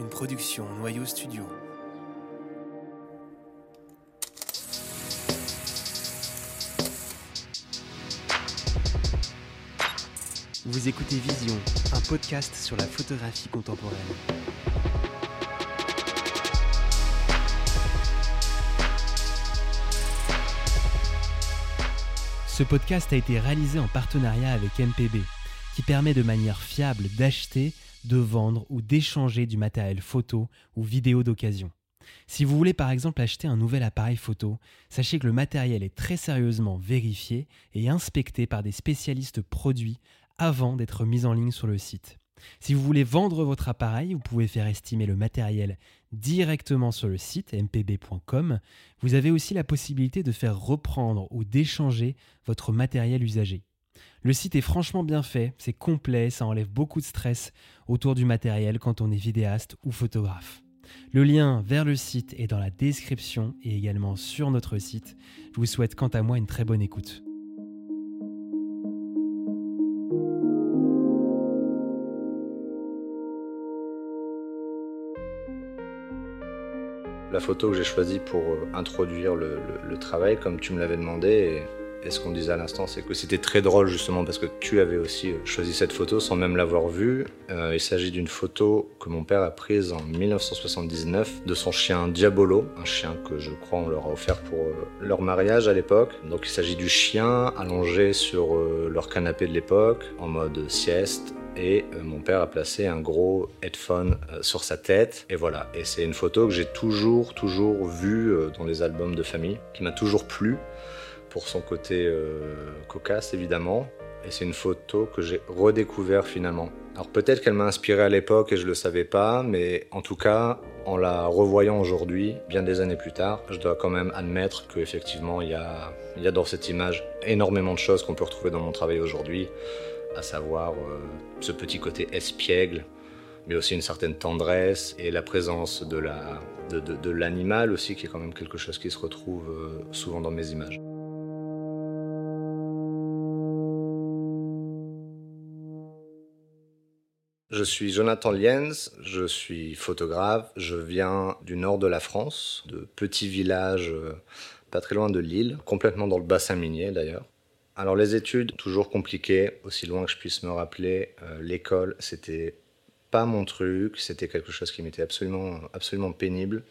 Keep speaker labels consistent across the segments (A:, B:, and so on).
A: une production Noyau Studio. Vous écoutez Vision, un podcast sur la photographie contemporaine. Ce podcast a été réalisé en partenariat avec MPB, qui permet de manière fiable d'acheter, de vendre ou d'échanger du matériel photo ou vidéo d'occasion. Si vous voulez par exemple acheter un nouvel appareil photo, sachez que le matériel est très sérieusement vérifié et inspecté par des spécialistes produits avant d'être mis en ligne sur le site. Si vous voulez vendre votre appareil, vous pouvez faire estimer le matériel directement sur le site mpb.com. Vous avez aussi la possibilité de faire reprendre ou d'échanger votre matériel usagé. Le site est franchement bien fait, c'est complet, ça enlève beaucoup de stress autour du matériel quand on est vidéaste ou photographe. Le lien vers le site est dans la description et également sur notre site. Je vous souhaite quant à moi une très bonne écoute.
B: La photo que j'ai choisie pour euh, introduire le, travail, comme tu me l'avais demandé, et, ce qu'on disait à l'instant, c'est que c'était très drôle justement parce que tu avais aussi euh, choisi cette photo sans même l'avoir vue. Euh, il s'agit d'une photo que mon père a prise en 1979 de son chien Diabolo, un chien que je crois on leur a offert pour leur mariage à l'époque. Donc il s'agit du chien allongé sur leur canapé de l'époque en mode sieste et euh, mon père a placé un gros headphone euh, sur sa tête et voilà et c'est une photo que j'ai toujours toujours vue euh, dans les albums de famille qui m'a toujours plu pour son côté cocasse évidemment et c'est une photo que j'ai redécouvert finalement. Alors peut-être qu'elle m'a inspiré à l'époque et je le savais pas, mais en tout cas, en la revoyant aujourd'hui, bien des années plus tard, je dois quand même admettre qu'effectivement, il y a, y a dans cette image énormément de choses qu'on peut retrouver dans mon travail aujourd'hui à savoir euh, ce petit côté espiègle, mais aussi une certaine tendresse et la présence de l'animal de, aussi, qui est quand même quelque chose qui se retrouve euh, souvent dans mes images. Je suis Jonathan Lienz, je suis photographe, je viens du nord de la France, de petits villages euh, pas très loin de Lille, complètement dans le bassin minier d'ailleurs. Alors les études, toujours compliquées, aussi loin que je puisse me rappeler, euh, l'école, c'était pas mon truc, c'était quelque chose qui m'était absolument, absolument pénible.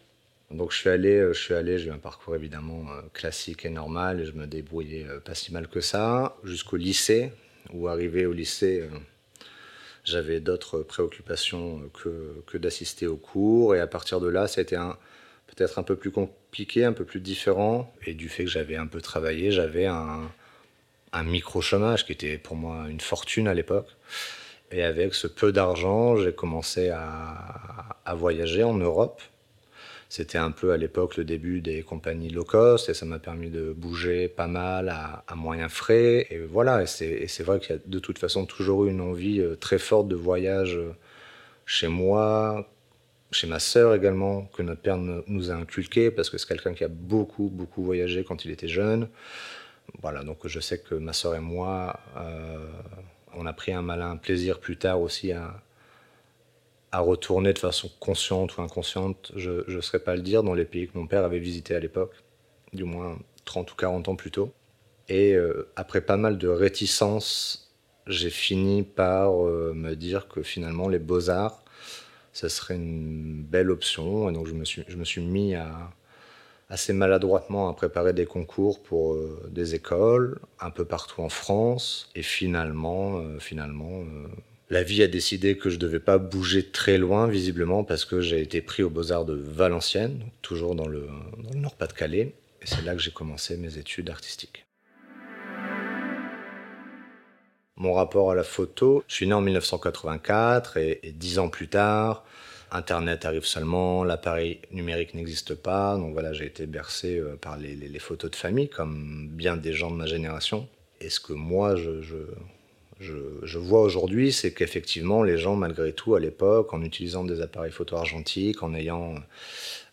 B: Donc je suis allé, euh, je suis allé, j'ai eu un parcours évidemment classique et normal, et je me débrouillais pas si mal que ça, jusqu'au lycée, où arrivé au lycée, j'avais d'autres préoccupations que, que d'assister aux cours, et à partir de là, c'était un, peut-être un peu plus compliqué, un peu plus différent, et du fait que j'avais un peu travaillé, j'avais un, un micro-chômage qui était pour moi une fortune à l'époque. Et avec ce peu d'argent, j'ai commencé à, voyager en Europe. C'était un peu à l'époque le début des compagnies low cost et ça m'a permis de bouger pas mal à, moyens frais. Et voilà, et c'est vrai qu'il y a de toute façon toujours eu une envie euh, très forte de voyage euh, chez moi, chez ma sœur également, que notre père nous a inculqué parce que c'est quelqu'un qui a beaucoup, beaucoup voyagé quand il était jeune. Voilà, donc je sais que ma soeur et moi, euh, on a pris un malin plaisir plus tard aussi à, à retourner de façon consciente ou inconsciente, je ne saurais pas le dire, dans les pays que mon père avait visités à l'époque, du moins 30 ou 40 ans plus tôt. Et euh, après pas mal de réticences, j'ai fini par euh, me dire que finalement les beaux-arts, ce serait une belle option. Et donc je me suis, je me suis mis à, assez maladroitement à préparer des concours pour euh, des écoles un peu partout en France. Et finalement, finalement, la vie a décidé que je devais pas bouger très loin, visiblement, parce que j'ai été pris aux Beaux-Arts de Valenciennes, toujours dans le, Nord-Pas-de-Calais. Et c'est là que j'ai commencé mes études artistiques. Mon rapport à la photo, je suis né en 1984 et dix ans plus tard, Internet arrive seulement, l'appareil numérique n'existe pas. Donc voilà, j'ai été bercé euh, par les, photos de famille, comme bien des gens de ma génération. Et ce que moi, je, vois aujourd'hui, c'est qu'effectivement, les gens, malgré tout, à l'époque, en utilisant des appareils photo argentiques, en ayant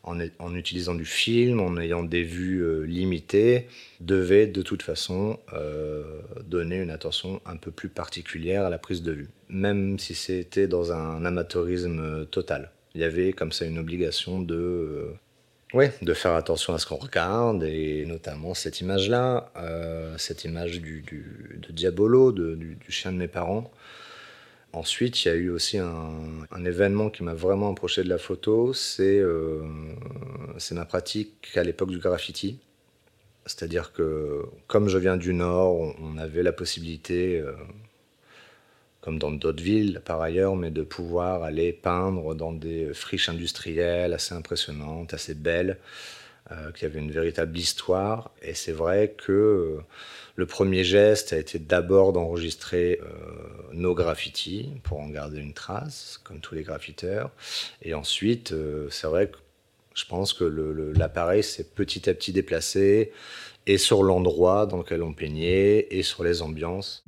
B: en, utilisant du film, en ayant des vues euh, limitées, devait de toute façon euh, donner une attention un peu plus particulière à la prise de vue, même si c'était dans un amateurisme total. Il y avait comme ça une obligation de oui, de faire attention à ce qu'on regarde, et notamment cette image-là, euh, cette image du, de Diabolo, du, chien de mes parents. Ensuite, il y a eu aussi un, événement qui m'a vraiment approché de la photo, euh, c'est ma pratique à l'époque du graffiti. C'est-à-dire que comme je viens du Nord, on, avait la possibilité, euh, comme dans d'autres villes par ailleurs, mais de pouvoir aller peindre dans des friches industrielles assez impressionnantes, assez belles, euh, qui avaient une véritable histoire. Et c'est vrai que euh, le premier geste a été d'abord d'enregistrer euh, nos graffitis pour en garder une trace, comme tous les graffiteurs. Et ensuite, c'est vrai que je pense que l'appareil s'est petit à petit déplacé et sur l'endroit dans lequel on peignait et sur les ambiances.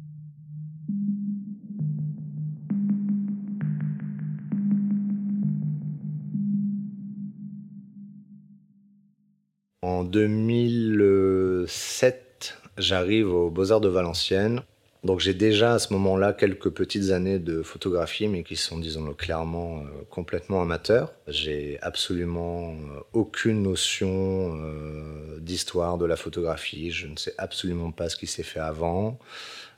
B: En 2007, j'arrive aux Beaux-Arts de Valenciennes. Donc j'ai déjà à ce moment-là quelques petites années de photographie, mais qui sont, disons-le clairement, euh, complètement amateurs. J'ai absolument euh, aucune notion euh, d'histoire de la photographie. Je ne sais absolument pas ce qui s'est fait avant.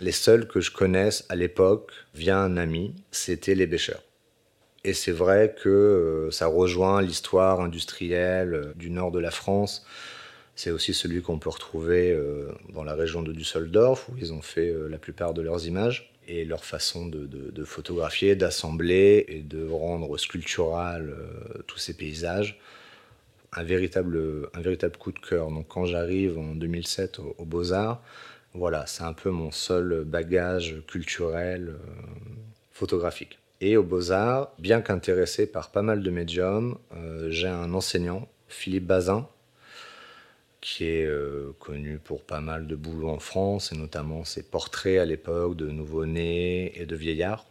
B: Les seuls que je connaisse à l'époque, via un ami, c'était les bêcheurs. Et c'est vrai que euh, ça rejoint l'histoire industrielle euh, du nord de la France. C'est aussi celui qu'on peut retrouver euh, dans la région de Düsseldorf, où ils ont fait la plupart de leurs images. Et leur façon de, photographier, d'assembler et de rendre sculptural tous ces paysages. Un véritable, un véritable coup de cœur. Donc quand j'arrive en 2007 aux Beaux-Arts, voilà, c'est un peu mon seul bagage culturel photographique. Et aux Beaux-Arts, bien qu'intéressé par pas mal de médiums, euh, j'ai un enseignant, Philippe Bazin, qui est euh, connu pour pas mal de boulot en France, et notamment ses portraits à l'époque de nouveau-nés et de vieillards.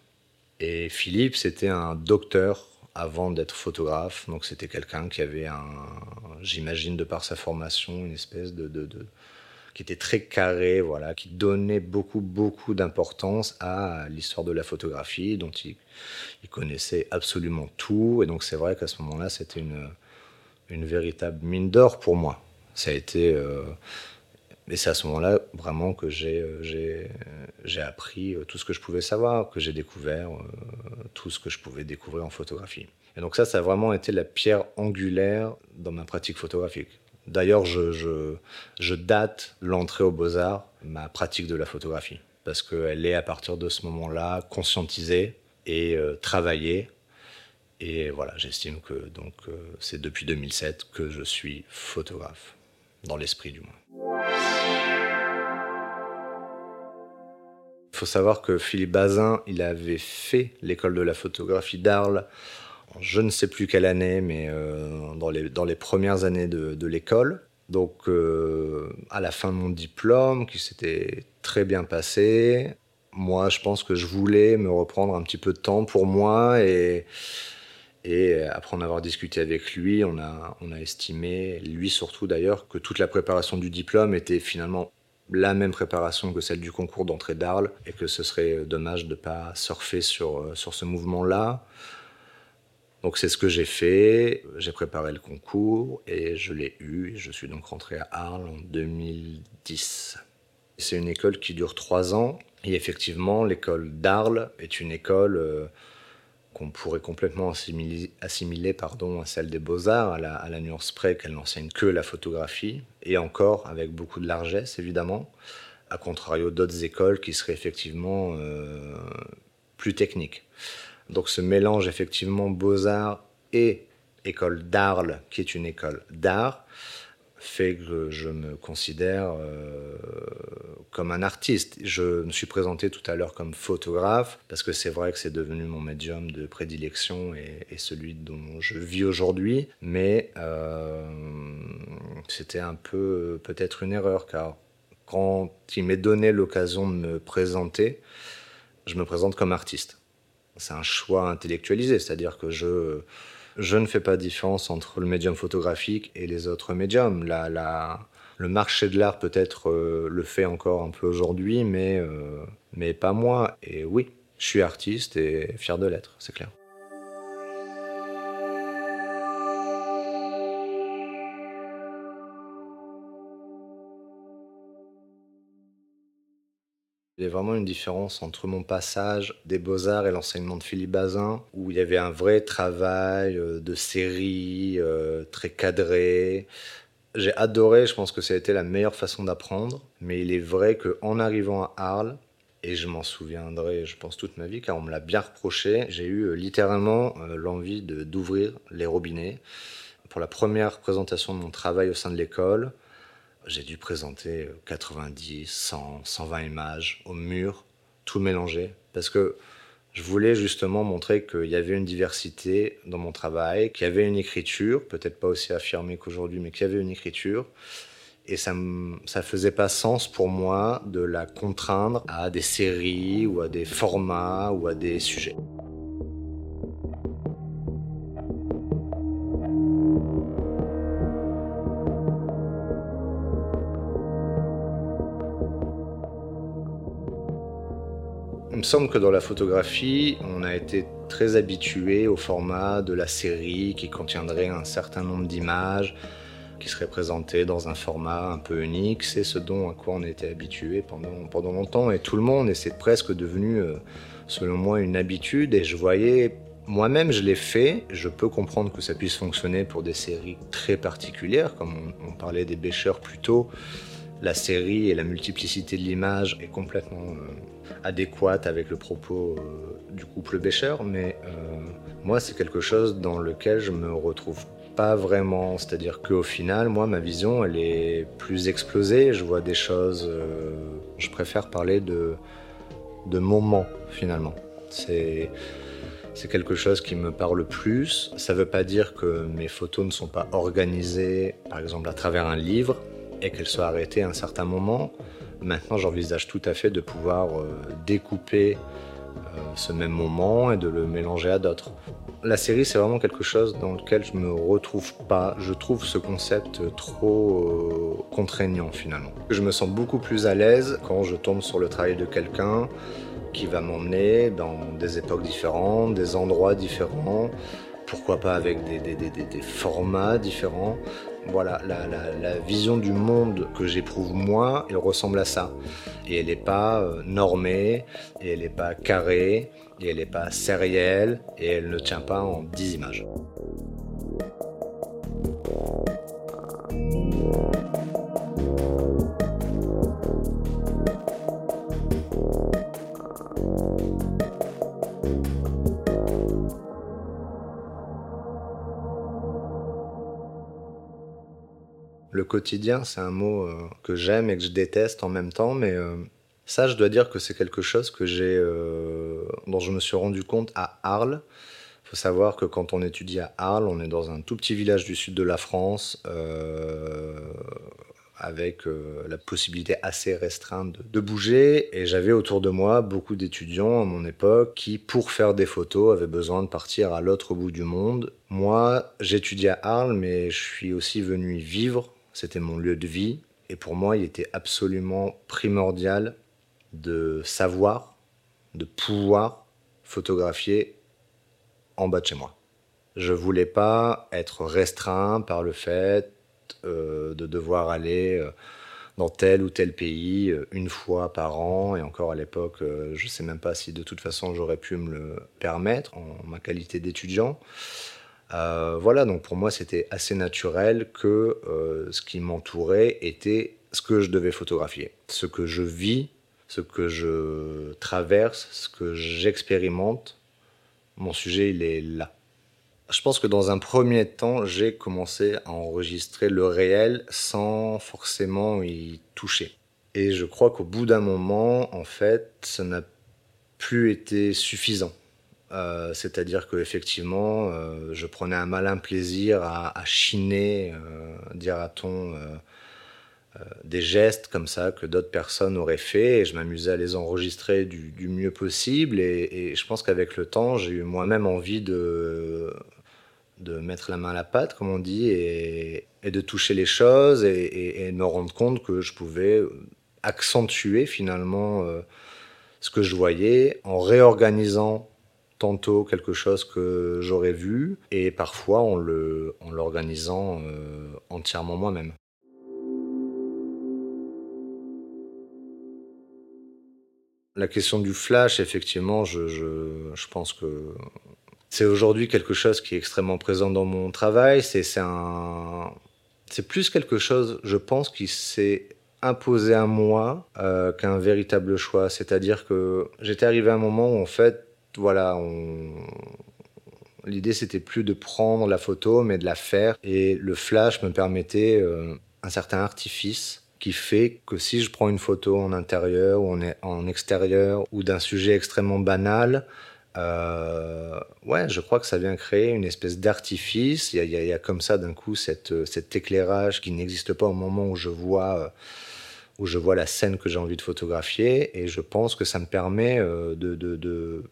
B: Et Philippe, c'était un docteur avant d'être photographe, donc c'était quelqu'un qui avait un, j'imagine de par sa formation, une espèce de, de qui était très carré, voilà, qui donnait beaucoup, beaucoup d'importance à l'histoire de la photographie, dont il, connaissait absolument tout. Et donc c'est vrai qu'à ce moment-là, c'était une, véritable mine d'or pour moi. Ça a été... Euh, et c'est à ce moment-là vraiment que j'ai, euh, j'ai, j'ai appris euh, tout ce que je pouvais savoir, que j'ai découvert tout ce que je pouvais découvrir en photographie. Et donc ça, ça a vraiment été la pierre angulaire dans ma pratique photographique. D'ailleurs, je, date l'entrée aux beaux-arts, ma pratique de la photographie, parce qu'elle est à partir de ce moment-là conscientisée et euh, travaillée. Et voilà, j'estime que donc euh, c'est depuis 2007 que je suis photographe, dans l'esprit du moins. Il faut savoir que Philippe Bazin, il avait fait l'école de la photographie d'Arles je ne sais plus quelle année, mais euh, dans, les, dans les premières années de, l'école. Donc, euh, à la fin de mon diplôme, qui s'était très bien passé, moi, je pense que je voulais me reprendre un petit peu de temps pour moi. Et, après en avoir discuté avec lui, on a, on a estimé, lui surtout d'ailleurs, que toute la préparation du diplôme était finalement la même préparation que celle du concours d'entrée d'Arles et que ce serait dommage de ne pas surfer sur, sur ce mouvement-là. Donc c'est ce que j'ai fait. J'ai préparé le concours et je l'ai eu. Je suis donc rentré à Arles en 2010. C'est une école qui dure trois ans. Et effectivement, l'école d'Arles est une école euh, qu'on pourrait complètement assimiler, pardon, à celle des beaux-arts, à la, nuance près qu'elle n'enseigne que la photographie, et encore avec beaucoup de largesse, évidemment, à contrario d'autres écoles qui seraient effectivement euh, plus techniques. Donc ce mélange effectivement beaux-arts et école d'Arles, qui est une école d'art, fait que je me considère euh, comme un artiste. Je me suis présenté tout à l'heure comme photographe, parce que c'est vrai que c'est devenu mon médium de prédilection et, celui dont je vis aujourd'hui, mais euh, c'était un peu peut-être une erreur, car quand il m'est donné l'occasion de me présenter, je me présente comme artiste c'est un choix intellectualisé, c'est-à-dire que je, je ne fais pas de différence entre le médium photographique et les autres médiums. Le marché de l'art peut-être euh, le fait encore un peu aujourd'hui, mais, euh, mais pas moi. Et oui, je suis artiste et fier de l'être, c'est clair. Il y a vraiment une différence entre mon passage des beaux-arts et l'enseignement de Philippe Bazin, où il y avait un vrai travail euh, de série, euh, très cadré. J'ai adoré, je pense que ça a été la meilleure façon d'apprendre, mais il est vrai qu'en arrivant à Arles, et je m'en souviendrai, je pense, toute ma vie, car on me l'a bien reproché, j'ai eu euh, littéralement l'envie d'ouvrir les robinets. Pour la première présentation de mon travail au sein de l'école, j'ai dû présenter 90, 100, 120 images au mur, tout mélangé, parce que je voulais justement montrer qu'il y avait une diversité dans mon travail, qu'il y avait une écriture, peut-être pas aussi affirmée qu'aujourd'hui, mais qu'il y avait une écriture. Et ça ne faisait pas sens pour moi de la contraindre à des séries ou à des formats ou à des sujets. Semble que dans la photographie, on a été très habitué au format de la série qui contiendrait un certain nombre d'images qui seraient présentées dans un format un peu unique. C'est ce dont à quoi on était habitué pendant, pendant longtemps et tout le monde, et c'est presque devenu, euh, selon moi, une habitude. Et je voyais moi-même, je l'ai fait. Je peux comprendre que ça puisse fonctionner pour des séries très particulières, comme on, parlait des bêcheurs plus tôt. La série et la multiplicité de l'image est complètement euh, adéquate avec le propos euh, du couple Bécher, mais euh, moi, c'est quelque chose dans lequel je me retrouve pas vraiment. C'est-à-dire qu'au final, moi, ma vision, elle est plus explosée. Je vois des choses. Je préfère parler de, de moments, finalement. C'est. C'est quelque chose qui me parle plus. Ça ne veut pas dire que mes photos ne sont pas organisées, par exemple à travers un livre, et qu'elles soient arrêtées à un certain moment. Maintenant, j'envisage tout à fait de pouvoir euh, découper euh, ce même moment et de le mélanger à d'autres. La série, c'est vraiment quelque chose dans lequel je me retrouve pas. Je trouve ce concept trop euh, contraignant finalement. Je me sens beaucoup plus à l'aise quand je tombe sur le travail de quelqu'un qui va m'emmener dans des époques différentes, des endroits différents, pourquoi pas avec des, formats différents. Voilà, la, vision du monde que j'éprouve moi, elle ressemble à ça. Et elle n'est pas euh, normée, elle n'est pas carrée, elle n'est pas sérielle, et elle ne tient pas en 10 images. Quotidien, c'est un mot euh, que j'aime et que je déteste en même temps, mais euh, ça, je dois dire que c'est quelque chose que j'ai, euh, dont je me suis rendu compte à Arles. Il faut savoir que quand on étudie à Arles, on est dans un tout petit village du sud de la France, avec la possibilité assez restreinte de, de bouger. Et j'avais autour de moi beaucoup d'étudiants à mon époque qui, pour faire des photos, avaient besoin de partir à l'autre bout du monde. Moi, j'étudiais à Arles, mais je suis aussi venu y vivre c'était mon lieu de vie. Et pour moi, il était absolument primordial de savoir, de pouvoir photographier en bas de chez moi. Je voulais pas être restreint par le fait euh, de devoir aller euh, dans tel ou tel pays euh, une fois par an. Et encore à l'époque, je ne sais même pas si de toute façon j'aurais pu me le permettre en ma qualité d'étudiant. Euh, voilà, donc pour moi, c'était assez naturel que euh, ce qui m'entourait était ce que je devais photographier, ce que je vis, ce que je traverse, ce que j'expérimente. Mon sujet, il est là. Je pense que dans un premier temps, j'ai commencé à enregistrer le réel sans forcément y toucher. Et je crois qu'au bout d'un moment, en fait, ça n'a plus été suffisant. Euh, c'est-à-dire qu'effectivement, euh, je prenais un malin plaisir à, chiner, euh, dira-t-on, des gestes comme ça que d'autres personnes auraient fait, et je m'amusais à les enregistrer du, mieux possible. Et, je pense qu'avec le temps, j'ai eu moi-même envie de, de mettre la main à la pâte, comme on dit, et, de toucher les choses, et, et, me rendre compte que je pouvais accentuer finalement ce que je voyais en réorganisant tantôt quelque chose que j'aurais vu, et parfois en l'organisant euh, entièrement moi-même. La question du flash, effectivement, je, je, pense que c'est aujourd'hui quelque chose qui est extrêmement présent dans mon travail. C'est plus quelque chose, je pense, qui s'est imposé à moi euh, qu'un véritable choix. C'est-à-dire que j'étais arrivé à un moment où, en fait, voilà, l'idée c'était plus de prendre la photo, mais de la faire. Et le flash me permettait euh, un certain artifice qui fait que si je prends une photo en intérieur ou en, extérieur ou d'un sujet extrêmement banal, euh, ouais, je crois que ça vient créer une espèce d'artifice. Il, y, a comme ça d'un coup cette, cet éclairage qui n'existe pas au moment où je vois où je vois la scène que j'ai envie de photographier et je pense que ça me permet euh, de,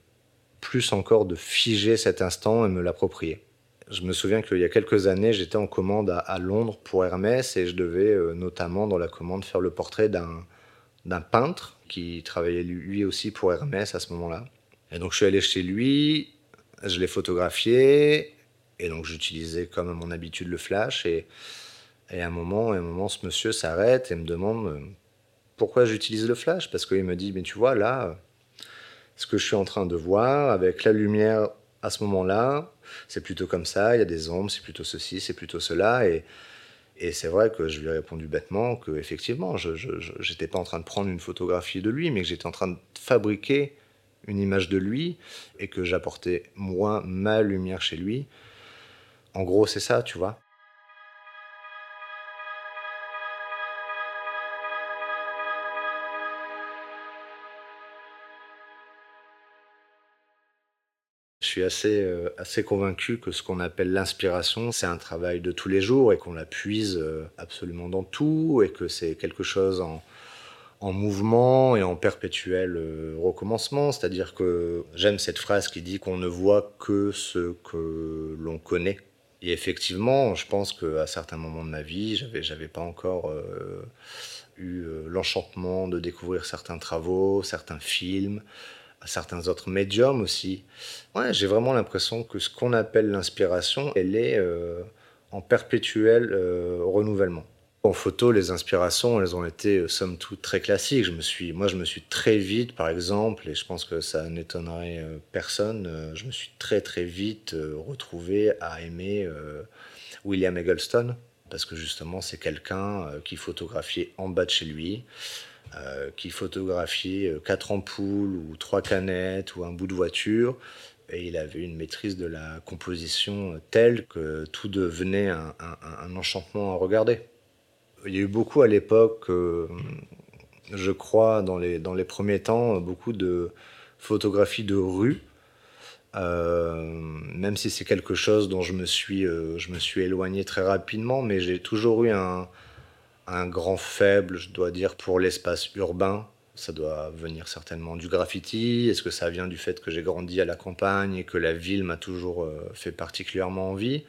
B: plus encore de figer cet instant et me l'approprier. Je me souviens qu'il y a quelques années, j'étais en commande à, Londres pour Hermès et je devais euh, notamment dans la commande faire le portrait d'un peintre qui travaillait lui aussi pour Hermès à ce moment-là. Et donc je suis allé chez lui, je l'ai photographié et donc j'utilisais comme à mon habitude le flash et et à un moment, à un moment, ce monsieur s'arrête et me demande euh, pourquoi j'utilise le flash? Parce qu'il me dit, mais tu vois, là, ce que je suis en train de voir avec la lumière à ce moment-là, c'est plutôt comme ça, il y a des ombres, c'est plutôt ceci, c'est plutôt cela. Et, c'est vrai que je lui ai répondu bêtement que effectivement, je n'étais pas en train de prendre une photographie de lui, mais que j'étais en train de fabriquer une image de lui et que j'apportais moi ma lumière chez lui. En gros, c'est ça, tu vois. Suis assez, euh, assez convaincu que ce qu'on appelle l'inspiration, c'est un travail de tous les jours et qu'on la puise euh, absolument dans tout et que c'est quelque chose en, en, mouvement et en perpétuel euh, recommencement. C'est-à-dire que j'aime cette phrase qui dit qu'on ne voit que ce que l'on connaît. Et effectivement, je pense qu'à certains moments de ma vie, j'avais, j'avais pas encore eu l'enchantement de découvrir certains travaux, certains films, certains autres médiums aussi. Ouais, j'ai vraiment l'impression que ce qu'on appelle l'inspiration, elle est euh, en perpétuel euh, renouvellement. En photo, les inspirations, elles ont été euh, somme toute très classiques. Je me suis, moi, je me suis très vite, par exemple, et je pense que ça n'étonnerait personne, je me suis très très vite retrouvé à aimer William Eggleston parce que justement, c'est quelqu'un qui photographiait en bas de chez lui, euh, qui photographiait euh, quatre ampoules ou trois canettes ou un bout de voiture. Et il avait une maîtrise de la composition telle que tout devenait un, un, enchantement à regarder. Il y a eu beaucoup à l'époque, euh, je crois, dans les, dans les premiers temps, beaucoup de photographies de rue. Même si c'est quelque chose dont je me suis, je me suis éloigné très rapidement, mais j'ai toujours eu un, un grand faible, je dois dire, pour l'espace urbain. Ça doit venir certainement du graffiti. Est-ce que ça vient du fait que j'ai grandi à la campagne et que la ville m'a toujours euh, fait particulièrement envie?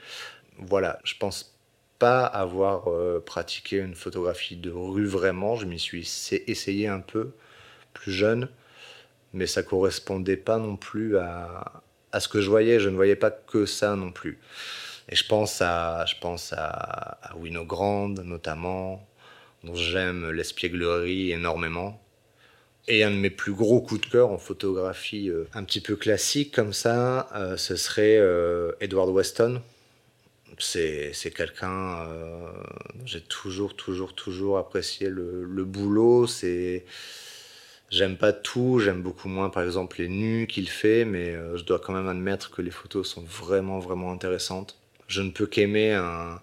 B: Voilà, je pense pas avoir euh, pratiqué une photographie de rue vraiment. Je m'y suis essayé un peu plus jeune, mais ça correspondait pas non plus à, à ce que je voyais. Je ne voyais pas que ça non plus. Et je pense à, je pense à, à Winogrand notamment, j'aime l'espièglerie énormément. Et un de mes plus gros coups de cœur en photographie euh, un petit peu classique comme ça, euh, ce serait euh, Edward Weston. C'est quelqu'un, j'ai toujours, toujours, toujours apprécié le, le boulot. C'est J'aime pas tout, j'aime beaucoup moins par exemple les nus qu'il fait, mais je dois quand même admettre que les photos sont vraiment, vraiment intéressantes. Je ne peux qu'aimer un,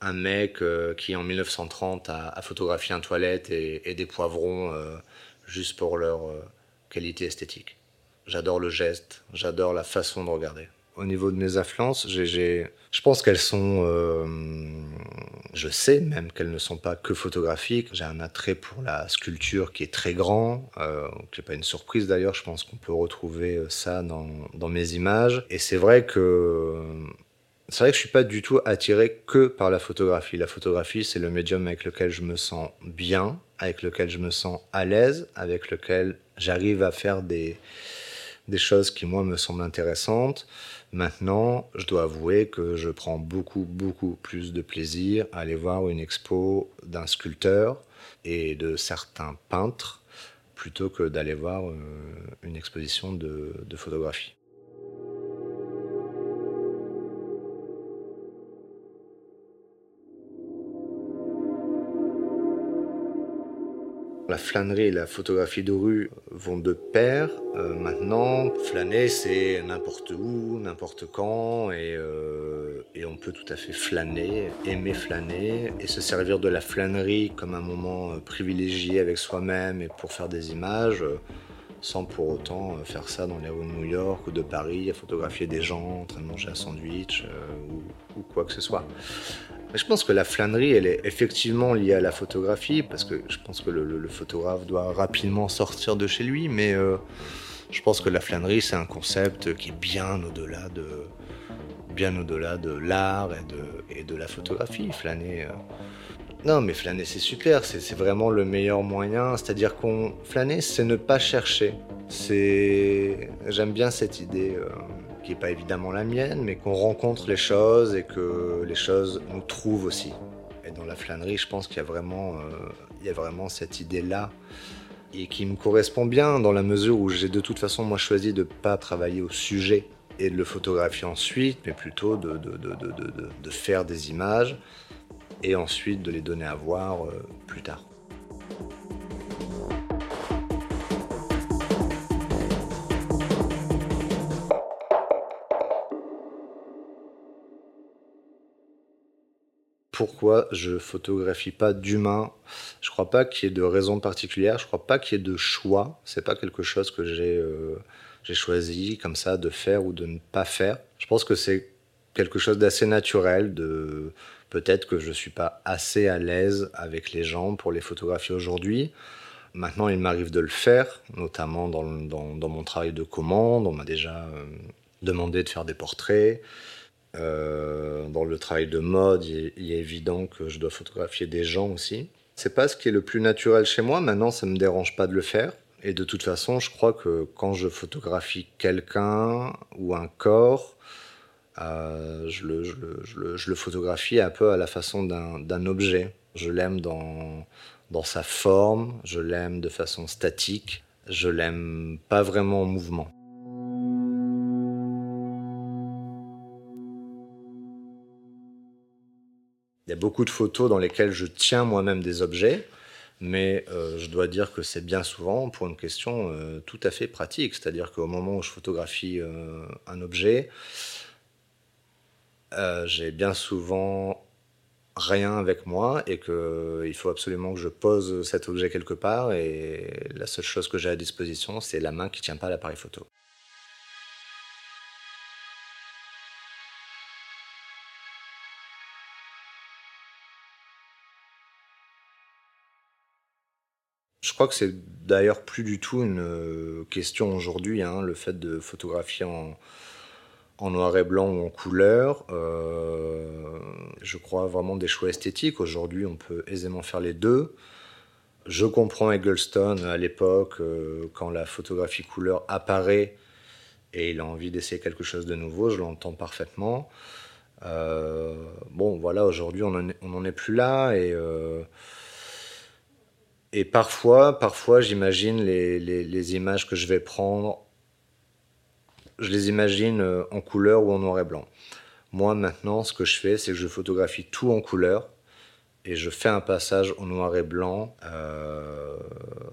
B: un mec euh, qui en 1930 a, photographié un toilette et, des poivrons euh, juste pour leur euh, qualité esthétique. J'adore le geste, j'adore la façon de regarder. Au niveau de mes influences, j'ai, je pense qu'elles sont, je sais même qu'elles ne sont pas que photographiques. J'ai un attrait pour la sculpture qui est très grand, qui n'est pas une surprise d'ailleurs. Je pense qu'on peut retrouver ça dans, dans mes images. Et c'est vrai que c'est vrai que je suis pas du tout attiré que par la photographie. La photographie, c'est le médium avec lequel je me sens bien, avec lequel je me sens à l'aise, avec lequel j'arrive à faire des, des choses qui, moi, me semblent intéressantes. Maintenant, je dois avouer que je prends beaucoup, beaucoup plus de plaisir à aller voir une expo d'un sculpteur et de certains peintres plutôt que d'aller voir une exposition de photographie. La flânerie et la photographie de rue vont de pair. Euh, maintenant, flâner, c'est n'importe où, n'importe quand, euh, et, on peut tout à fait flâner, aimer flâner, et se servir de la flânerie comme un moment euh, privilégié avec soi-même et pour faire des images, sans pour autant faire ça dans les rues de New York ou de Paris, à photographier des gens en train de manger un sandwich ou, ou quoi que ce soit je pense que la flânerie, elle est effectivement liée à la photographie, parce que je pense que le, photographe doit rapidement sortir de chez lui, mais euh, je pense que la flânerie, c'est un concept qui est bien au-delà de, bien au-delà de l'art et de, et de la photographie. Flâner. Euh. Non, mais flâner, c'est super, c'est vraiment le meilleur moyen. C'est-à-dire qu'on flâner, c'est ne pas chercher. J'aime bien cette idée. Euh, qui n'est pas évidemment la mienne, mais qu'on rencontre les choses et que les choses nous trouvent aussi. Et dans la flânerie, je pense qu'il y a vraiment, euh, y a vraiment cette idée-là et qui me correspond bien dans la mesure où j'ai de toute façon moi choisi de ne pas travailler au sujet et de le photographier ensuite, mais plutôt de, de, de, de faire des images et ensuite de les donner à voir euh, plus tard. Pourquoi je photographie pas d'humains. Je crois pas qu'il y ait de raison particulière, je crois pas qu'il y ait de choix. C'est pas quelque chose que j'ai euh, j'ai choisi comme ça de faire ou de ne pas faire. Je pense que c'est quelque chose d'assez naturel de peut-être que je suis pas assez à l'aise avec les gens pour les photographier aujourd'hui. Maintenant, il m'arrive de le faire, notamment dans, mon travail de commande. On m'a déjà euh, demandé de faire des portraits. Euh, dans le travail de mode, il est, évident que je dois photographier des gens aussi. C'est pas ce qui est le plus naturel chez moi. Maintenant, ça me dérange pas de le faire. Et de toute façon, je crois que quand je photographie quelqu'un ou un corps, euh, je, le, je, le, photographie un peu à la façon d'un objet. Je l'aime dans, dans sa forme, je l'aime de façon statique, je l'aime pas vraiment en mouvement. Il y a beaucoup de photos dans lesquelles je tiens moi-même des objets, mais euh, je dois dire que c'est bien souvent pour une question euh, tout à fait pratique. C'est-à-dire qu'au moment où je photographie euh, un objet, j'ai bien souvent rien avec moi et qu'il faut absolument que je pose cet objet quelque part et la seule chose que j'ai à disposition, c'est la main qui ne tient pas l'appareil photo. Je crois que c'est d'ailleurs plus du tout une euh, question aujourd'hui, hein, le fait de photographier en, noir et blanc ou en couleur. Euh, je crois vraiment des choix esthétiques. Aujourd'hui, on peut aisément faire les deux. Je comprends Eggleston à l'époque, euh, quand la photographie couleur apparaît et il a envie d'essayer quelque chose de nouveau, je l'entends parfaitement. bon, voilà, aujourd'hui, on n'en est, plus là et et parfois, parfois j'imagine les, images que je vais prendre, je les imagine euh, en couleur ou en noir et blanc. Moi, maintenant, ce que je fais, c'est que je photographie tout en couleur et je fais un passage en noir et blanc euh,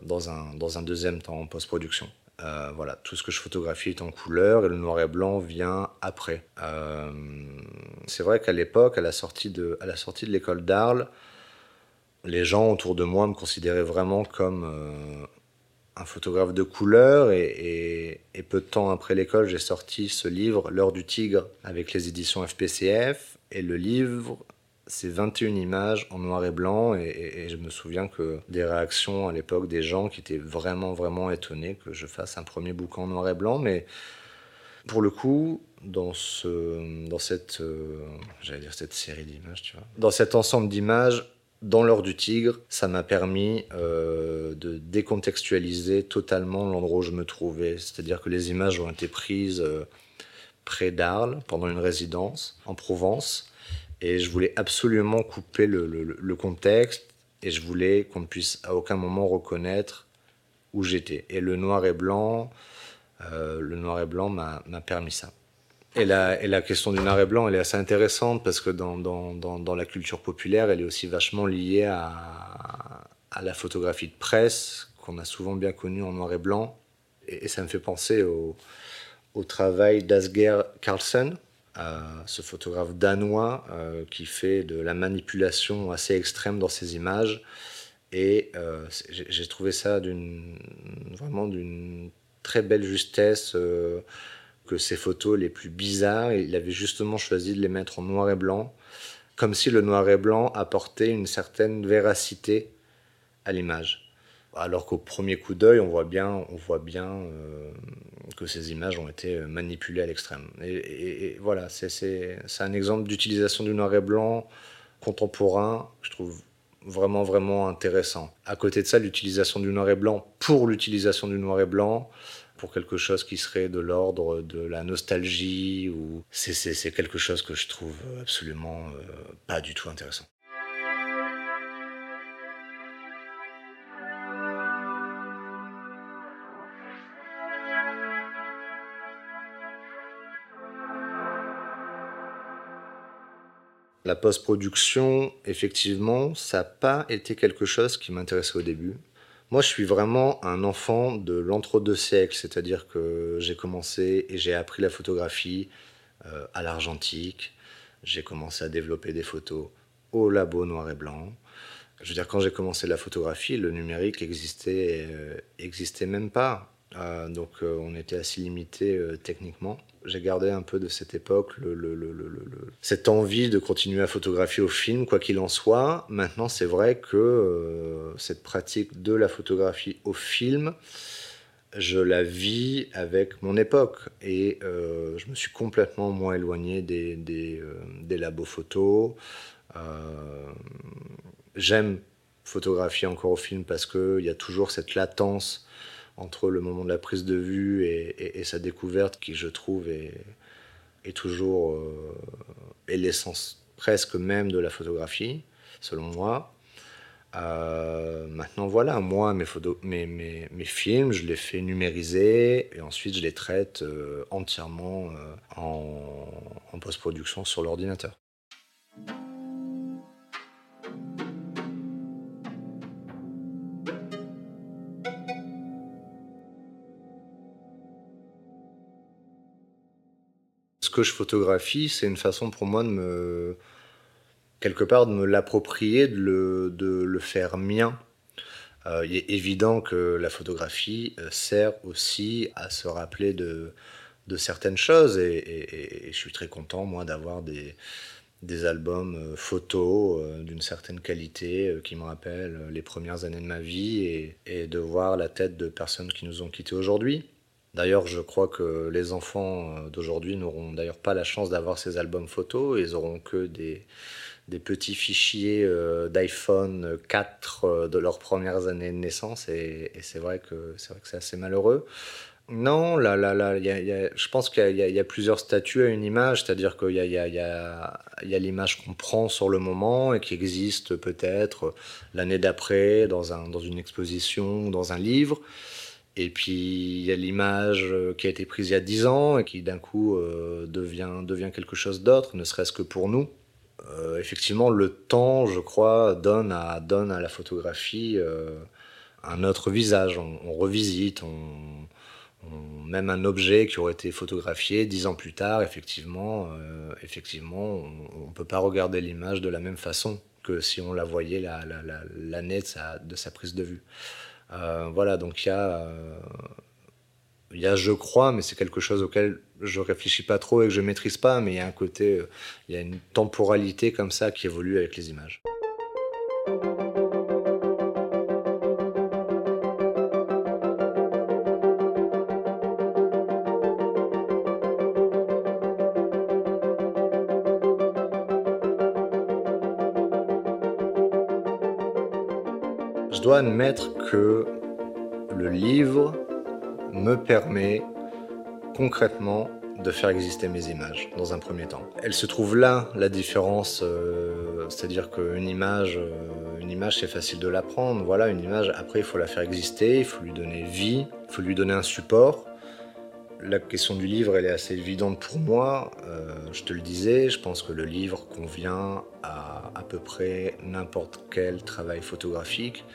B: dans, un, dans un deuxième temps en post-production. Euh, voilà, tout ce que je photographie est en couleur et le noir et blanc vient après. c'est vrai qu'à l'époque, à la sortie de, à la sortie de l'école d'Arles, les gens autour de moi me considéraient vraiment comme euh, un photographe de couleur et, peu de temps après l'école, j'ai sorti ce livre, L'heure du tigre, avec les éditions FPCF. Et le livre, c'est 21 images en noir et blanc. Et, je me souviens que des réactions à l'époque des gens qui étaient vraiment, vraiment étonnés que je fasse un premier bouquin en noir et blanc. Mais pour le coup, dans, ce, dans cette, euh, dire cette série d'images, tu vois, dans cet ensemble d'images, dans l'heure du tigre, ça m'a permis euh, de décontextualiser totalement l'endroit où je me trouvais. C'est-à-dire que les images ont été prises euh, près d'Arles pendant une résidence en Provence. Et je voulais absolument couper le, contexte et je voulais qu'on ne puisse à aucun moment reconnaître où j'étais. Et le noir et blanc, le noir et blanc m'a permis ça. Et la, question du noir et blanc, elle est assez intéressante parce que dans, la culture populaire, elle est aussi vachement liée à, la photographie de presse, qu'on a souvent bien connue en noir et blanc. Et, ça me fait penser au, travail d'Asger Carlsen, euh, ce photographe danois euh, qui fait de la manipulation assez extrême dans ses images. Et euh, j'ai trouvé ça vraiment d'une très belle justesse que ses photos les plus bizarres, il avait justement choisi de les mettre en noir et blanc, comme si le noir et blanc apportait une certaine véracité à l'image. Alors qu'au premier coup d'œil, on voit bien, on voit bien euh, que ces images ont été manipulées à l'extrême. Et, voilà, c'est un exemple d'utilisation du noir et blanc contemporain, je trouve vraiment, vraiment intéressant. À côté de ça, l'utilisation du noir et blanc pour l'utilisation du noir et blanc, pour quelque chose qui serait de l'ordre de la nostalgie ou c'est quelque chose que je trouve absolument euh, pas du tout intéressant. La post-production, effectivement, ça n'a pas été quelque chose qui m'intéressait au début. Moi, je suis vraiment un enfant de l'entre-deux siècles, c'est-à-dire que j'ai commencé et j'ai appris la photographie euh, à l'argentique. J'ai commencé à développer des photos au labo noir et blanc. Je veux dire, quand j'ai commencé la photographie, le numérique existait, euh, existait même pas. Euh, donc on était assez limité techniquement. J'ai gardé un peu de cette époque cette envie de continuer à photographier au film, quoi qu'il en soit. Maintenant, c'est vrai que cette pratique de la photographie au film, je la vis avec mon époque et je me suis complètement moins éloigné des, des, des labos photos. J'aime photographier encore au film parce qu'il y a toujours cette latence entre le moment de la prise de vue et, sa découverte qui, je trouve, est, toujours euh, l'essence presque même de la photographie, selon moi. Euh, maintenant, voilà, moi, mes, photos, mes, mes, films, je les fais numériser et ensuite je les traite euh, entièrement en, en post-production sur l'ordinateur. Que je photographie, c'est une façon pour moi de me, quelque part, de me l'approprier, de le, de le, faire mien. Euh, il est évident que la photographie euh, sert aussi à se rappeler de, de certaines choses et, je suis très content, moi, d'avoir des, des albums euh, photos d'une certaine qualité qui me rappellent les premières années de ma vie et, et de voir la tête de personnes qui nous ont quittés aujourd'hui. D'ailleurs, je crois que les enfants euh, d'aujourd'hui n'auront d'ailleurs pas la chance d'avoir ces albums photos. Ils auront que des, petits fichiers euh, d'iPhone 4 euh, de leurs premières années de naissance. Et, c'est vrai que c'est assez malheureux. Non, là, là, là, je pense qu'il y, a plusieurs statuts à une image, c'est-à-dire qu'il y a, l'image qu'on prend sur le moment et qui existe peut-être l'année d'après dans, dans une exposition, dans un livre. Et puis il y a l'image euh, qui a été prise il y a 10 ans et qui d'un coup euh, devient, devient quelque chose d'autre, ne serait-ce que pour nous. Euh, effectivement, le temps, je crois, donne à, donne à la photographie un autre visage. On, revisite, on, même un objet qui aurait été photographié dix ans plus tard, effectivement, effectivement on ne peut pas regarder l'image de la même façon que si on la voyait l'année la, de, de sa prise de vue. Euh, voilà, donc il y a, euh, y a je crois, mais c'est quelque chose auquel je réfléchis pas trop et que je maîtrise pas, mais il y a un côté, euh, il y a une temporalité comme ça qui évolue avec les images. Je dois admettre que le livre me permet concrètement de faire exister mes images dans un premier temps. Elle se trouve là, la différence, euh, c'est-à-dire qu'une image, euh, une image c'est facile de la prendre. Voilà, une image, après il faut la faire exister, il faut lui donner vie, il faut lui donner un support. La question du livre, elle est assez évidente pour moi. Euh, je te le disais, je pense que le livre convient à à peu près n'importe quel travail photographique.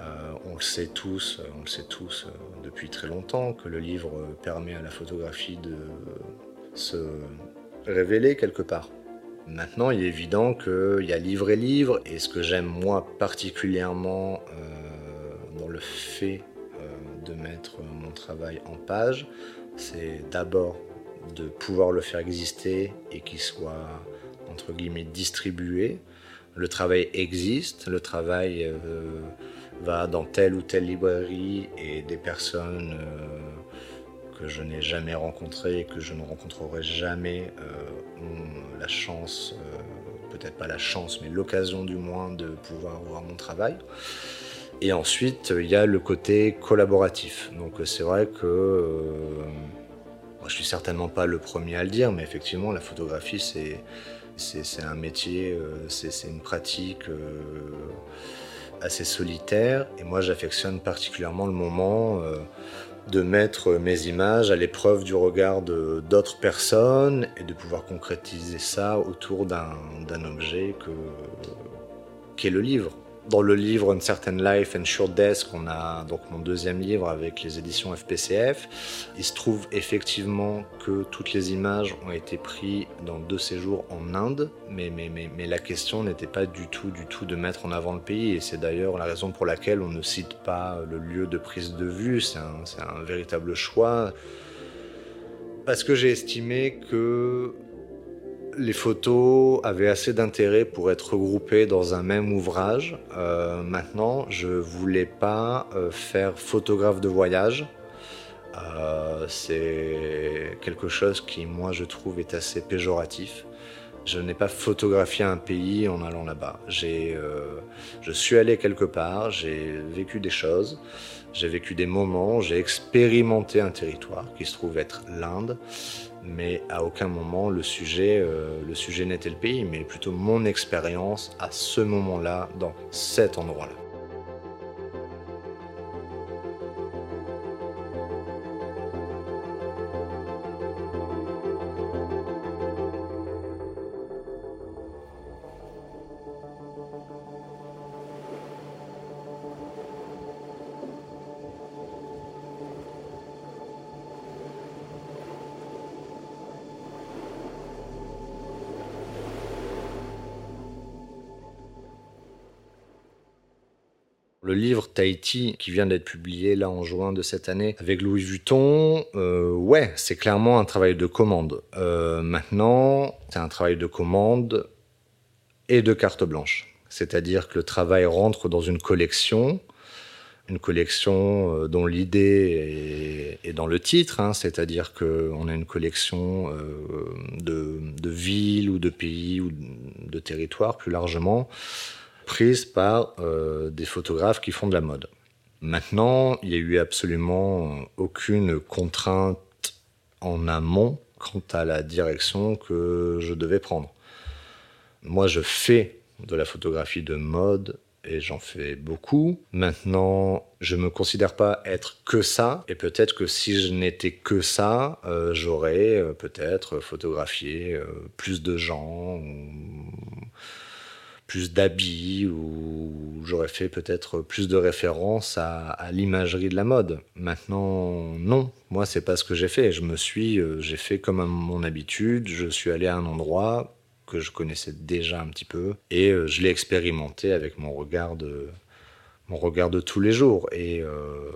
B: Euh, on le sait tous, on le sait tous euh, depuis très longtemps que le livre permet à la photographie de se révéler quelque part. Maintenant, il est évident qu'il y a livre et livre, et ce que j'aime moi particulièrement dans le fait de mettre mon travail en page, c'est d'abord de pouvoir le faire exister et qu'il soit entre guillemets distribué. Le travail existe, le travail euh, va dans telle ou telle librairie et des personnes euh, que je n'ai jamais rencontrées, que je ne rencontrerai jamais, euh, ont la chance, peut-être pas la chance, mais l'occasion du moins de pouvoir voir mon travail. Et ensuite, il y a le côté collaboratif. Donc c'est vrai que euh, moi, je suis certainement pas le premier à le dire, mais effectivement, la photographie, c'est c'est un métier, euh, c'est une pratique euh, assez solitaire. Et moi, j'affectionne particulièrement le moment de mettre mes images à l'épreuve du regard d'autres personnes et de pouvoir concrétiser ça autour d'un objet qu'est le livre dans le livre Une certaine life and Sure Death, qu'on a donc mon deuxième livre avec les éditions FPCF, il se trouve effectivement que toutes les images ont été prises dans deux séjours en Inde, mais, la question n'était pas du tout, du tout de mettre en avant le pays, et c'est d'ailleurs la raison pour laquelle on ne cite pas le lieu de prise de vue, c'est un véritable choix. Parce que j'ai estimé que les photos avaient assez d'intérêt pour être regroupées dans un même ouvrage. Euh, maintenant, je voulais pas euh, faire photographe de voyage. Euh, c'est quelque chose qui, moi, je trouve est assez péjoratif. Je n'ai pas photographié un pays en allant là-bas. je suis allé quelque part, j'ai vécu des choses, j'ai vécu des moments, j'ai expérimenté un territoire qui se trouve être l'Inde mais à aucun moment le sujet, euh, le sujet n'était le pays, mais plutôt mon expérience à ce moment-là, dans cet endroit-là. Tahiti, qui vient d'être publié là en juin de cette année avec Louis Vuitton, euh, ouais, c'est clairement un travail de commande. Euh, maintenant, c'est un travail de commande et de carte blanche. C'est-à-dire que le travail rentre dans une collection, une collection euh, dont l'idée est, dans le titre, hein, c'est-à-dire qu'on a une collection de, de villes ou de pays ou de territoires plus largement prise par euh, des photographes qui font de la mode. Maintenant, il n'y a eu absolument aucune contrainte en amont quant à la direction que je devais prendre. Moi, je fais de la photographie de mode et j'en fais beaucoup. Maintenant, je me considère pas être que ça, et peut-être que si je n'étais que ça, euh, j'aurais euh, peut-être photographié plus de gens. Plus d'habits ou j'aurais fait peut-être plus de références à, l'imagerie de la mode. Maintenant, non, moi c'est pas ce que j'ai fait. Je me suis, euh, j'ai fait comme à mon habitude. Je suis allé à un endroit que je connaissais déjà un petit peu et euh, je l'ai expérimenté avec mon regard de mon regard de tous les jours. Et euh,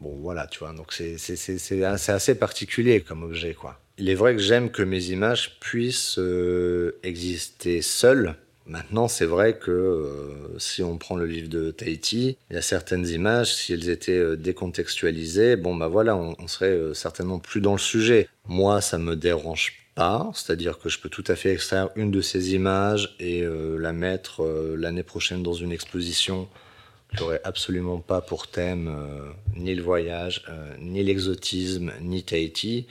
B: bon, voilà, tu vois. Donc c'est c'est assez particulier comme objet, quoi. Il est vrai que j'aime que mes images puissent exister seules Maintenant, c'est vrai que euh, si on prend le livre de Tahiti, il y a certaines images, si elles étaient euh, décontextualisées, bon bah voilà, on, serait euh, certainement plus dans le sujet. Moi, ça me dérange pas, c'est-à-dire que je peux tout à fait extraire une de ces images et la mettre l'année prochaine dans une exposition qui n'aurait absolument pas pour thème ni le voyage, ni l'exotisme, ni Tahiti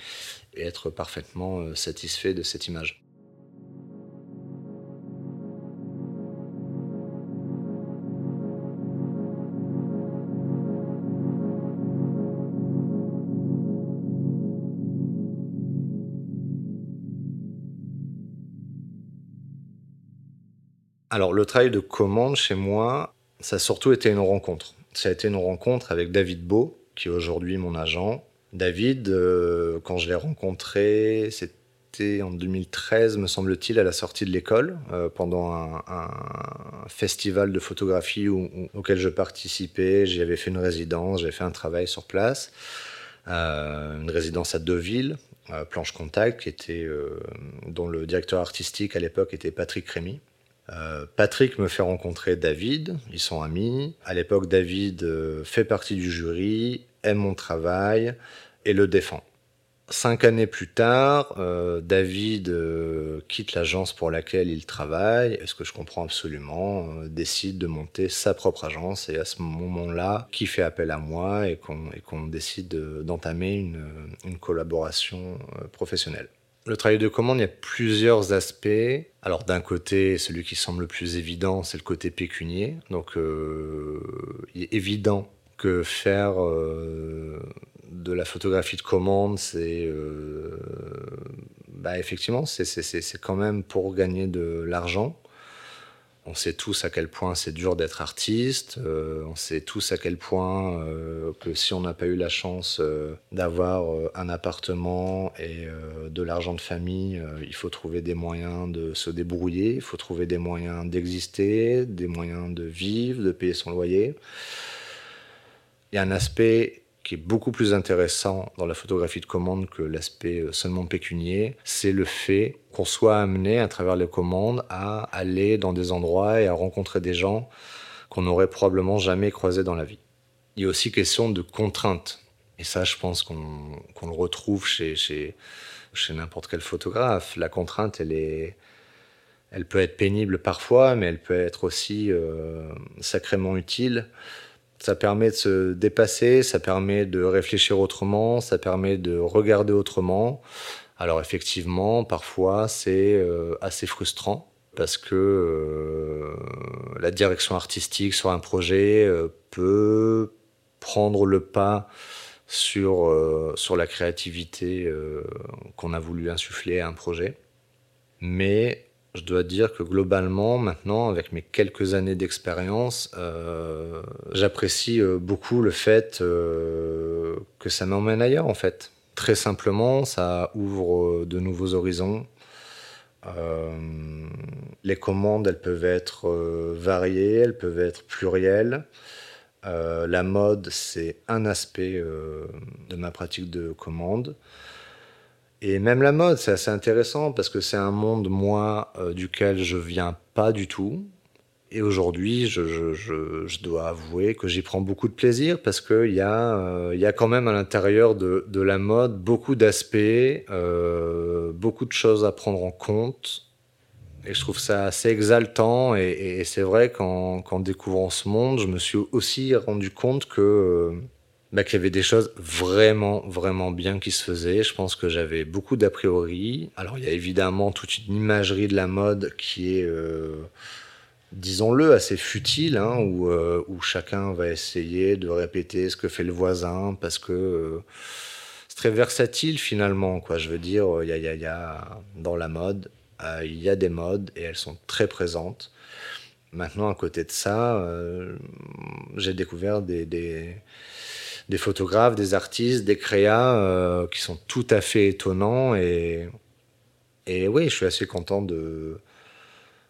B: et être parfaitement satisfait de cette image. Alors, le travail de commande chez moi, ça a surtout été une rencontre. Ça a été une rencontre avec David Beau, qui est aujourd'hui mon agent. David, euh, quand je l'ai rencontré, c'était en 2013, me semble-t-il, à la sortie de l'école, euh, pendant un, festival de photographie auquel je participais. J'y avais fait une résidence, j'avais fait un travail sur place, euh, une résidence à Deauville, Planche Contact, qui était, dont le directeur artistique à l'époque était Patrick Rémy. Euh, Patrick me fait rencontrer David, ils sont amis. À l'époque, David euh, fait partie du jury, aime mon travail et le défend. Cinq années plus tard, euh, David quitte l'agence pour laquelle il travaille, et ce que je comprends absolument, décide de monter sa propre agence, et à ce moment-là, qui fait appel à moi et qu'on décide d'entamer une, collaboration professionnelle. Le travail de commande, il y a plusieurs aspects. Alors d'un côté, celui qui semble le plus évident, c'est le côté pécunier. Donc euh, il est évident que faire euh, de la photographie de commande, c'est euh, bah, effectivement, c'est quand même pour gagner de l'argent. On sait tous à quel point c'est dur d'être artiste. Euh, on sait tous à quel point euh, que si on n'a pas eu la chance euh, d'avoir un appartement et de l'argent de famille, il faut trouver des moyens de se débrouiller, il faut trouver des moyens d'exister, des moyens de vivre, de payer son loyer. Il y a un aspect qui est beaucoup plus intéressant dans la photographie de commande que l'aspect euh, seulement pécunier, c'est le fait qu'on soit amené à travers les commandes à aller dans des endroits et à rencontrer des gens qu'on n'aurait probablement jamais croisés dans la vie. Il y a aussi question de contraintes. Et ça, je pense qu'on le retrouve chez, n'importe quel photographe. La contrainte, elle est, elle peut être pénible parfois, mais elle peut être aussi euh, sacrément utile. Ça permet de se dépasser, ça permet de réfléchir autrement, ça permet de regarder autrement. Alors effectivement, parfois c'est euh, assez frustrant parce que euh, la direction artistique sur un projet euh, peut prendre le pas sur, sur la créativité qu'on a voulu insuffler à un projet. Mais je dois dire que globalement, maintenant, avec mes quelques années d'expérience, euh, j'apprécie euh, beaucoup le fait euh, que ça m'emmène ailleurs, en fait. Très simplement, ça ouvre de nouveaux horizons. les commandes, elles peuvent être variées, elles peuvent être plurielles. la mode, c'est un aspect de ma pratique de commande. Et même la mode, c'est assez intéressant parce que c'est un monde, moi, euh, duquel je viens pas du tout. Et aujourd'hui, je, dois avouer que j'y prends beaucoup de plaisir parce qu'il y, euh, y a quand même à l'intérieur de, la mode beaucoup d'aspects, euh, beaucoup de choses à prendre en compte. Et je trouve ça assez exaltant. Et, et c'est vrai qu'en découvrant ce monde, je me suis aussi rendu compte que euh, bah, qu'il y avait des choses vraiment, vraiment bien qui se faisaient. Je pense que j'avais beaucoup d'a priori. Alors, il y a évidemment toute une imagerie de la mode qui est, euh, disons-le, assez futile, hein, où, euh, où, chacun va essayer de répéter ce que fait le voisin, parce que euh, c'est très versatile finalement. Quoi. Je veux dire, y a, y a, y a dans la mode, il y a des modes et elles sont très présentes. Maintenant, à côté de ça, j'ai découvert des des photographes, des artistes, des créas euh, qui sont tout à fait étonnants. Et, et oui, je suis assez content de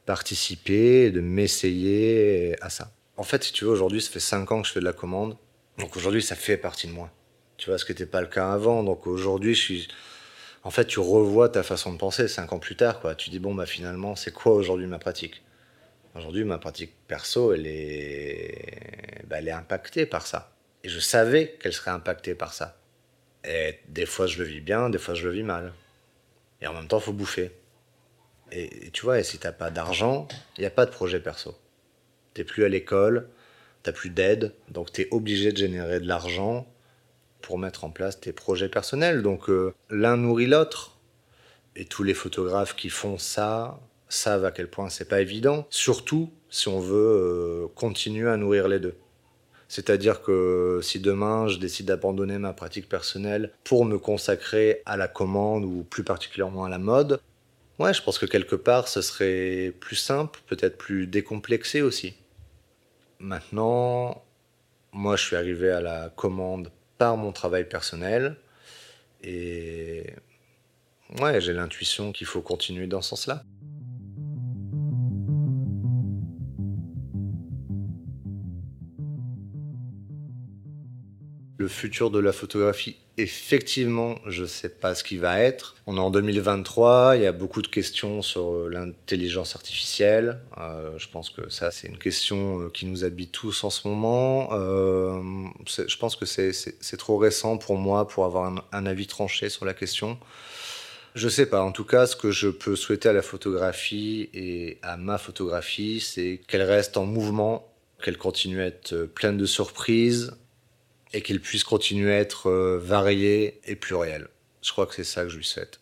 B: participer, de m'essayer à ça. En fait, si tu veux, aujourd'hui, ça fait 5 ans que je fais de la commande. Donc aujourd'hui, ça fait partie de moi. Tu vois, ce qui n'était pas le cas avant. Donc aujourd'hui, je suis. En fait, tu revois ta façon de penser 5 ans plus tard. Quoi. Tu dis, bon, bah, finalement, c'est quoi aujourd'hui ma pratique? Aujourd'hui, ma pratique perso, elle est, bah, elle est impactée par ça. Et je savais qu'elle serait impactée par ça. Et des fois, je le vis bien, des fois, je le vis mal. Et en même temps, faut bouffer. Et, tu vois, et si t'as pas d'argent, il n'y a pas de projet perso. T'es plus à l'école, t'as plus d'aide, donc tu es obligé de générer de l'argent pour mettre en place tes projets personnels. Donc euh, l'un nourrit l'autre. Et tous les photographes qui font ça savent à quel point c'est pas évident, surtout si on veut euh, continuer à nourrir les deux. C'est-à-dire que si demain je décide d'abandonner ma pratique personnelle pour me consacrer à la commande ou plus particulièrement à la mode, ouais, je pense que quelque part ce serait plus simple, peut-être plus décomplexé aussi. Maintenant, moi je suis arrivé à la commande par mon travail personnel et ouais, j'ai l'intuition qu'il faut continuer dans ce sens-là. Le futur de la photographie, effectivement, je ne sais pas ce qui va être. On est en 2023, il y a beaucoup de questions sur l'intelligence artificielle. Euh, je pense que ça, c'est une question euh, qui nous habite tous en ce moment. Euh, je pense que c'est trop récent pour moi pour avoir un, un, avis tranché sur la question. Je sais pas. En tout cas, ce que je peux souhaiter à la photographie et à ma photographie, c'est qu'elle reste en mouvement, qu'elle continue à être pleine de surprises, et qu'il puisse continuer à être euh, varié et pluriel. Je crois que c'est ça que je lui souhaite.